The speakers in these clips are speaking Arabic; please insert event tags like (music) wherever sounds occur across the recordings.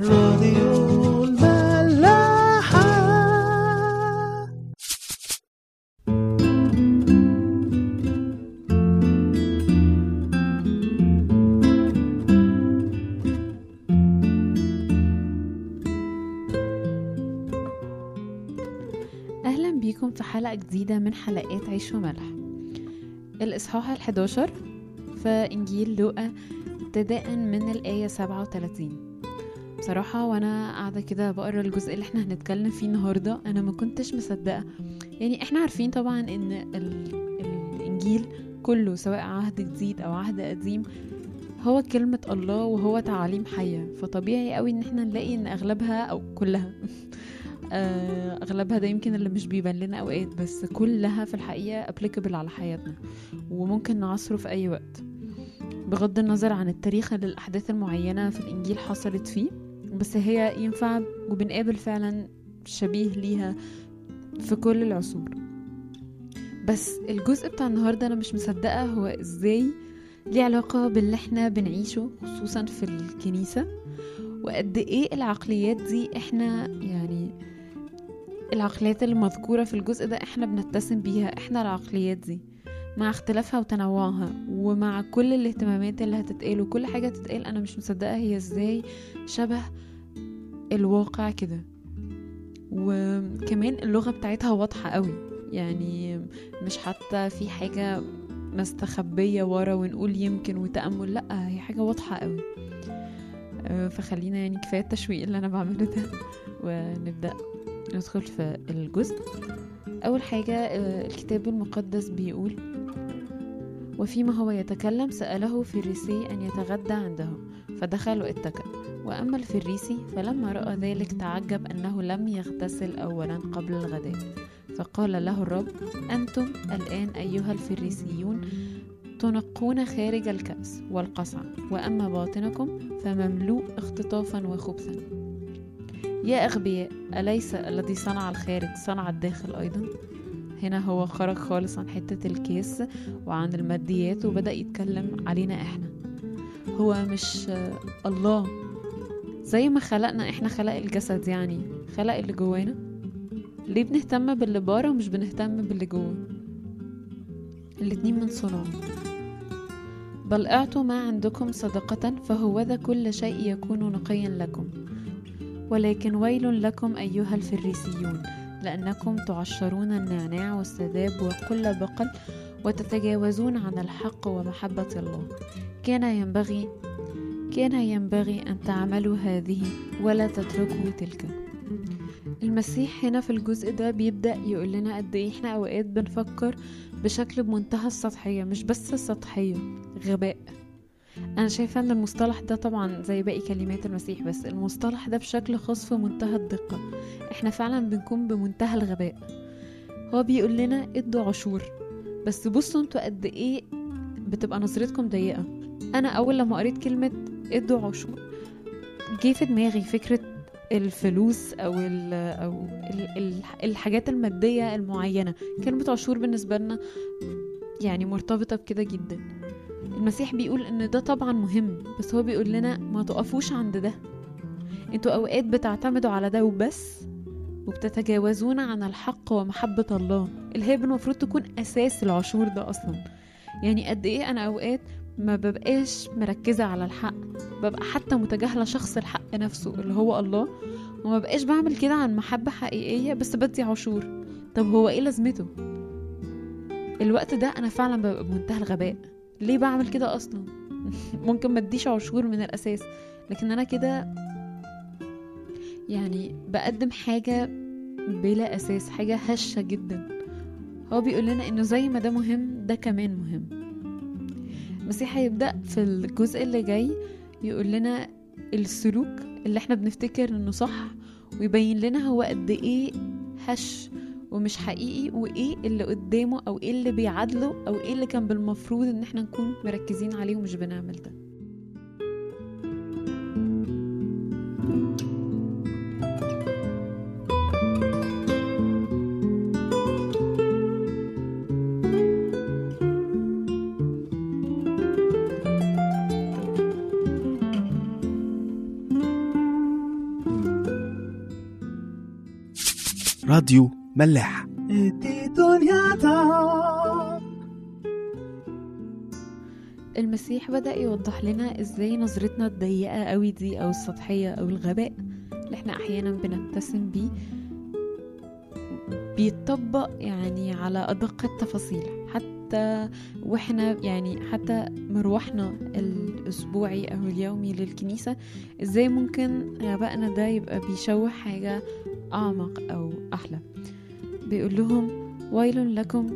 راديو الملاحة. أهلا بيكم في حلقة جديدة من حلقات عيش وملح. الإصحاح الحداشر في إنجيل لوقا ابتداء من الآية 37 بصراحة وأنا قاعدة كده بقرا الجزء اللي إحنا هنتكلم فيه النهاردة أنا ما كنتش مصدقة. يعني إحنا عارفين طبعا إن ال... الإنجيل كله سواء عهد جديد أو عهد قديم هو كلمة الله وهو تعاليم حية. فطبيعي قوي إن إحنا نلاقي إن أغلبها أو كلها (laughs) آه، أغلبها ده يمكن اللي مش بيبان لنا أوقات بس كلها في الحقيقة applicable على حياتنا وممكن نعصره في أي وقت. بغض النظر عن التاريخ اللي الاحداث المعينة في الإنجيل حصلت فيه بس هي ينفع وبنقابل فعلا شبيه ليها في كل العصور. بس الجزء بتاع النهارده أنا مش مصدقة هو إزاي ليه علاقة باللي إحنا بنعيشه خصوصا في الكنيسة وقد إيه العقليات دي إحنا يعني العقليات المذكورة في الجزء ده إحنا بنتسم بيها إحنا العقليات دي مع اختلافها وتنوعها ومع كل الاهتمامات اللي هتتقال وكل حاجة تتقال أنا مش مصدقة هي إزاي شبه الواقع كده. وكمان اللغة بتاعتها واضحة قوي. يعني مش حتى في حاجة مستخبية ورا ونقول يمكن وتأمل لأ هي حاجة واضحة قوي. فخلينا يعني كفاية التشويق اللي أنا بعمله ده. ونبدأ ندخل في الجزء. أول حاجة الكتاب المقدس بيقول وفيما هو يتكلم سأله فريسي أن يتغدى عنده فدخل واتكأ. وأما الفريسي فلما رأى ذلك تعجب أنه لم يغتسل أولا قبل الغداء فقال له الرب أنتم الآن أيها الفريسيون تنقون خارج الكأس والقصعة وأما باطنكم فمملوء اختطافا وخبثا. يا أغبياء أليس الذي صنع الخارج صنع الداخل أيضا؟ هنا هو خرج خالص عن حتة الكيس وعن الماديات وبدأ يتكلم علينا إحنا. هو مش الله زي ما خلقنا إحنا خلق الجسد يعني خلق اللي جوانا. ليه بنهتم باللي بره ومش بنهتم باللي جوه؟ الاتنين من صنعه بل أعطوا ما عندكم صدقة فهوذا كل شيء يكون نقيا لكم. ولكن ويل لكم أيها الفريسيون لأنكم تعشرون النعناع والسداب وكل بقل وتتجاوزون عن الحق ومحبة الله. كان ينبغي كان ينبغي أن تعملوا هذه ولا تتركوا تلك. المسيح هنا في الجزء ده بيبدأ يقول لنا قد إيه إحنا أوقات بنفكر بشكل بمنتهى السطحية مش بس السطحية غباء. أنا شايفة إن المصطلح ده طبعا زي باقي كلمات المسيح بس المصطلح ده بشكل خاص في منتهى الدقة. إحنا فعلا بنكون بمنتهى الغباء. هو بيقول لنا ادوا عشور. بس بصوا أنتوا قد إيه بتبقى نظرتكم ضيقة. أنا أول لما قريت كلمة ادوا عشور جه في دماغي فكرة الفلوس أو ال أو ال ال الحاجات المادية المعينة. كلمه عشور بالنسبة لنا يعني مرتبطة بكده جدا. المسيح بيقول إن ده طبعا مهم بس هو بيقول لنا ما تقفوش عند ده. أنتوا أوقات بتعتمدوا على ده وبس وبتتجاوزون عن الحق ومحبة الله. اللي هي المفروض تكون أساس العشور ده أصلا. يعني قد إيه أنا أوقات ما ببقاش مركزة على الحق. ببقى حتى متجاهلة شخص الحق نفسه اللي هو الله. وما بقاش بعمل كده عن محبة حقيقية بس بدي عشور. طب هو إيه لازمته؟ الوقت ده أنا فعلا ببقى بمنتهى الغباء. ليه بعمل كده أصلا؟ (laughs) ممكن ما أديش عشور من الأساس. لكن أنا كده يعني بقدم حاجة بلا أساس حاجة هشة جدا. هو بيقول لنا إنه زي ما ده مهم ده كمان مهم. المسيح هيبدأ في الجزء اللي جاي يقول لنا السلوك اللي إحنا بنفتكر انه صح ويبين لنا هو قد إيه هش ومش حقيقي وايه اللي قدامه أو إيه اللي بيعادله أو إيه اللي كان بالمفروض ان إحنا نكون مركزين عليه ومش بنعمل ده. راديو ملاح. المسيح بدأ يوضح لنا إزاي نظرتنا الضيقة قوي دي أو السطحية أو الغباء اللي إحنا أحيانا بنتسم بيه. بيتطبق يعني على أدق التفاصيل. حتى وإحنا يعني حتى مروحنا الأسبوعي أو اليومي للكنيسة إزاي ممكن غبائنا ده يبقى بيشوه حاجة أعمق أو أحلى. بيقول لهم ويل لكم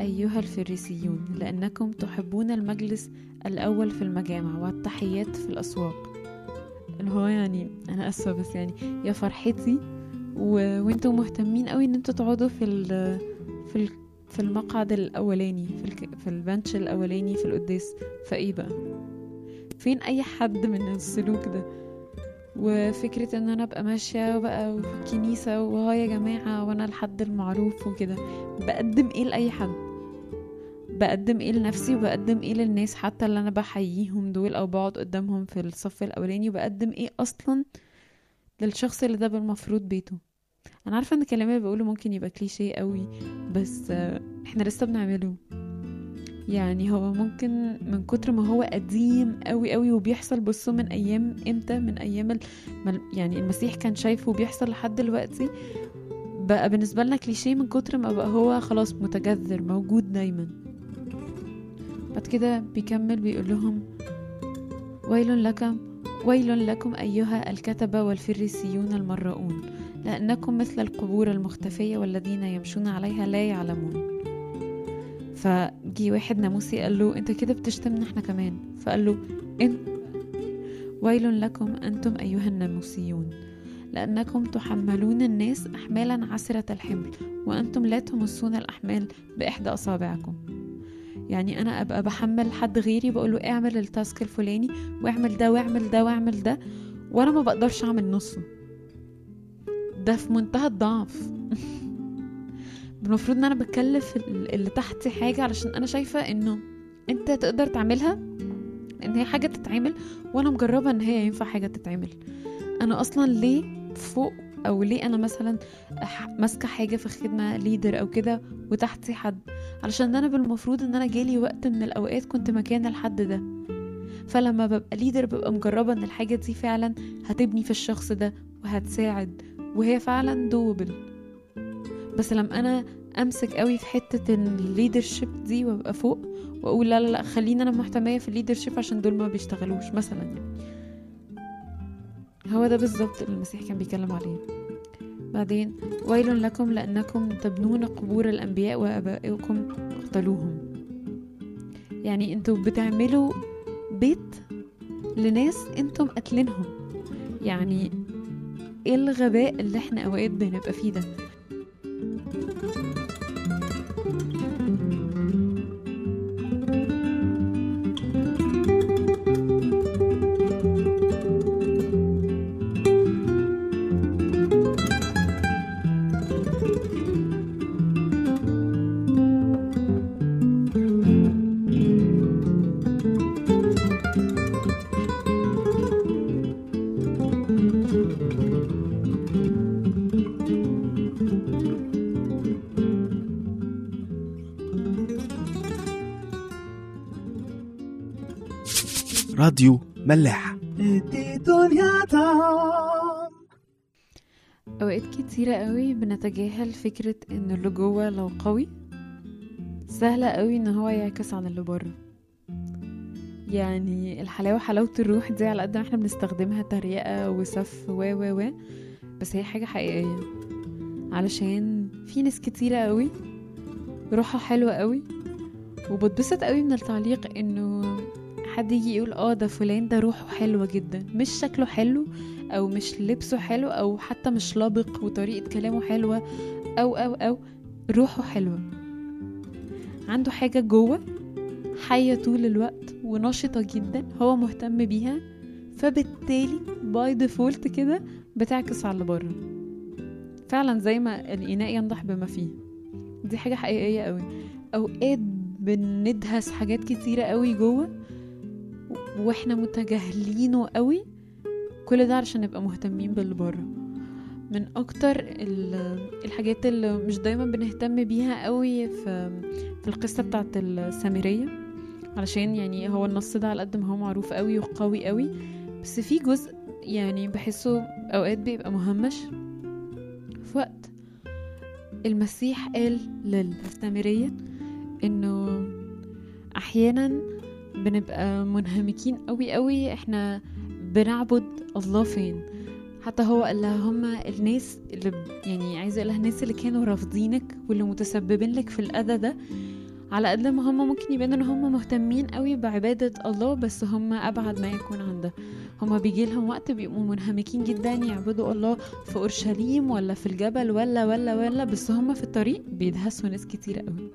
أيها الفريسيون لأنكم تحبون المجلس الأول في المجامع والتحيات في الأسواق. اللي هو يعني أنا أسفة بس يعني يا فرحتي و... وانتوا مهتمين قوي إن أنتوا تقعدوا في ال... في ال... في المقعد الأولاني في, الك... في البنش الأولاني في القداس. فإيه بقى؟ فين أي حد من السلوك ده؟ وفكرة إن أنا أبقى ماشية بقى في الكنيسة وها يا جماعة وأنا الحد المعروف وكده بقدم إيه لأي حد. بقدم إيه لنفسي وبقدم إيه للناس حتى اللي أنا بحييهم دول أو بقعد قدامهم في الصف الأولاني وبقدم إيه أصلا للشخص اللي ده بالمفروض بيته. أنا عارفة إن الكلام اللي بقوله ممكن يبقى كليشيه قوي بس إحنا لسه بنعمله. يعني هو ممكن من كتر ما هو قديم قوي قوي وبيحصل بصوا من أيام إمتى؟ من أيام ال... يعني المسيح كان شايفه وبيحصل لحد دلوقتي. بقى بالنسبة لنا كليشيه من كتر ما بقى هو خلاص متجذر موجود دايما. بعد كده بيكمل بيقول لهم ويل لكم ويل لكم أيها الكتبة والفريسيون المراؤون لأنكم مثل القبور المختفية والذين يمشون عليها لا يعلمون. فجي واحد ناموسي قال له أنت كده بتشتمنا إحنا كمان. فقال له انت ويل لكم أنتم أيها الناموسيون لأنكم تحملون الناس أحمالا عسرة الحمل وأنتم لا تمسون الأحمال بإحدى أصابعكم. يعني أنا أبقى بحمل حد غيري بقول له اعمل التاسك الفلاني واعمل ده واعمل ده واعمل ده. وأنا ما بقدرش أعمل نصه. ده في منتهى الضعف. (laughs) المفروض إن أنا بكلف اللي تحتي حاجة علشان أنا شايفة إنه أنت تقدر تعملها إن هي حاجة تتعمل وأنا مجربة إن هي ينفع حاجة تتعمل. أنا أصلا ليه فوق أو ليه أنا مثلا ماسكة حاجة في خدمة ليدر أو كده وتحتي حد؟ علشان أنا بالمفروض إن أنا جالي وقت من الأوقات كنت مكان الحد ده. فلما ببقى leader ببقى مجربة إن الحاجة دي فعلا هتبني في الشخص ده وهتساعد وهي فعلا double بس لما أنا أمسك قوي في حتة ال leadership دي وأبقى فوق وأقول لا لا لا خليني أنا محتمية في ال leadership عشان دول ما بيشتغلوش مثلا. يعني هو ده بالظبط اللي المسيح كان بيتكلم عليه. بعدين ويل لكم لأنكم تبنون قبور الأنبياء وآبائكم اقتلوهم. يعني أنتوا بتعملوا بيت لناس أنتم قتلينهم يعني إيه الغباء اللي إحنا أوقات بنبقى فيه ده؟ راديو ملاح أوقات كتيرة قوي بنتجاهل فكرة إن اللي جوه لو قوي سهلة قوي إن هو يعكس عن اللي بره. يعني الحلاوة حلاوة الروح دي على قد ما إحنا بنستخدمها تريقة وسف و و و بس هي حاجة حقيقية. علشان في ناس كتيرة قوي روحها حلوة قوي وبتبسط قوي من التعليق إنه حد يجي يقول آه ده فلان ده روحه حلوة جدا. مش شكله حلو أو مش لبسه حلو أو حتى مش لابق وطريقة كلامه حلوة أو أو أو روحه حلوة. عنده حاجة جوه حية طول الوقت ونشطة جدا هو مهتم بيها فبالتالي by default كده بتعكس على اللي بره. فعلا زي ما الإناء ينضح بما فيه. دي حاجة حقيقية قوي أوقات بندهس حاجات كتيرة قوي جوه وإحنا متجاهلينه قوي كل ده علشان نبقى مهتمين باللي بره. من أكتر ال- الحاجات اللي مش دايما بنهتم بيها قوي في في القصة بتاعت السامريه علشان يعني هو النص ده على قد ما هو معروف قوي وقوي قوي. بس في جزء يعني بحسه أوقات بيبقى مهمش. في وقت المسيح قال للسامرية إنه أحيانا بنبقى منهمكين قوي قوي. إحنا بنعبد الله فين؟ حتى هو قال لها هما الناس اللي يعني عايزة أقول الناس اللي كانوا رافضينك واللي متسببين لك في الأذى ده على قد ما هما ممكن يبانوا إن هما مهتمين قوي بعبادة الله بس هما أبعد ما يكون عن ده. هما بيجي لهم وقت بيبقوا منهمكين جدا يعبدوا الله في أورشليم ولا في الجبل ولا ولا ولا بس هما في الطريق بيدهسوا ناس كتير قوي.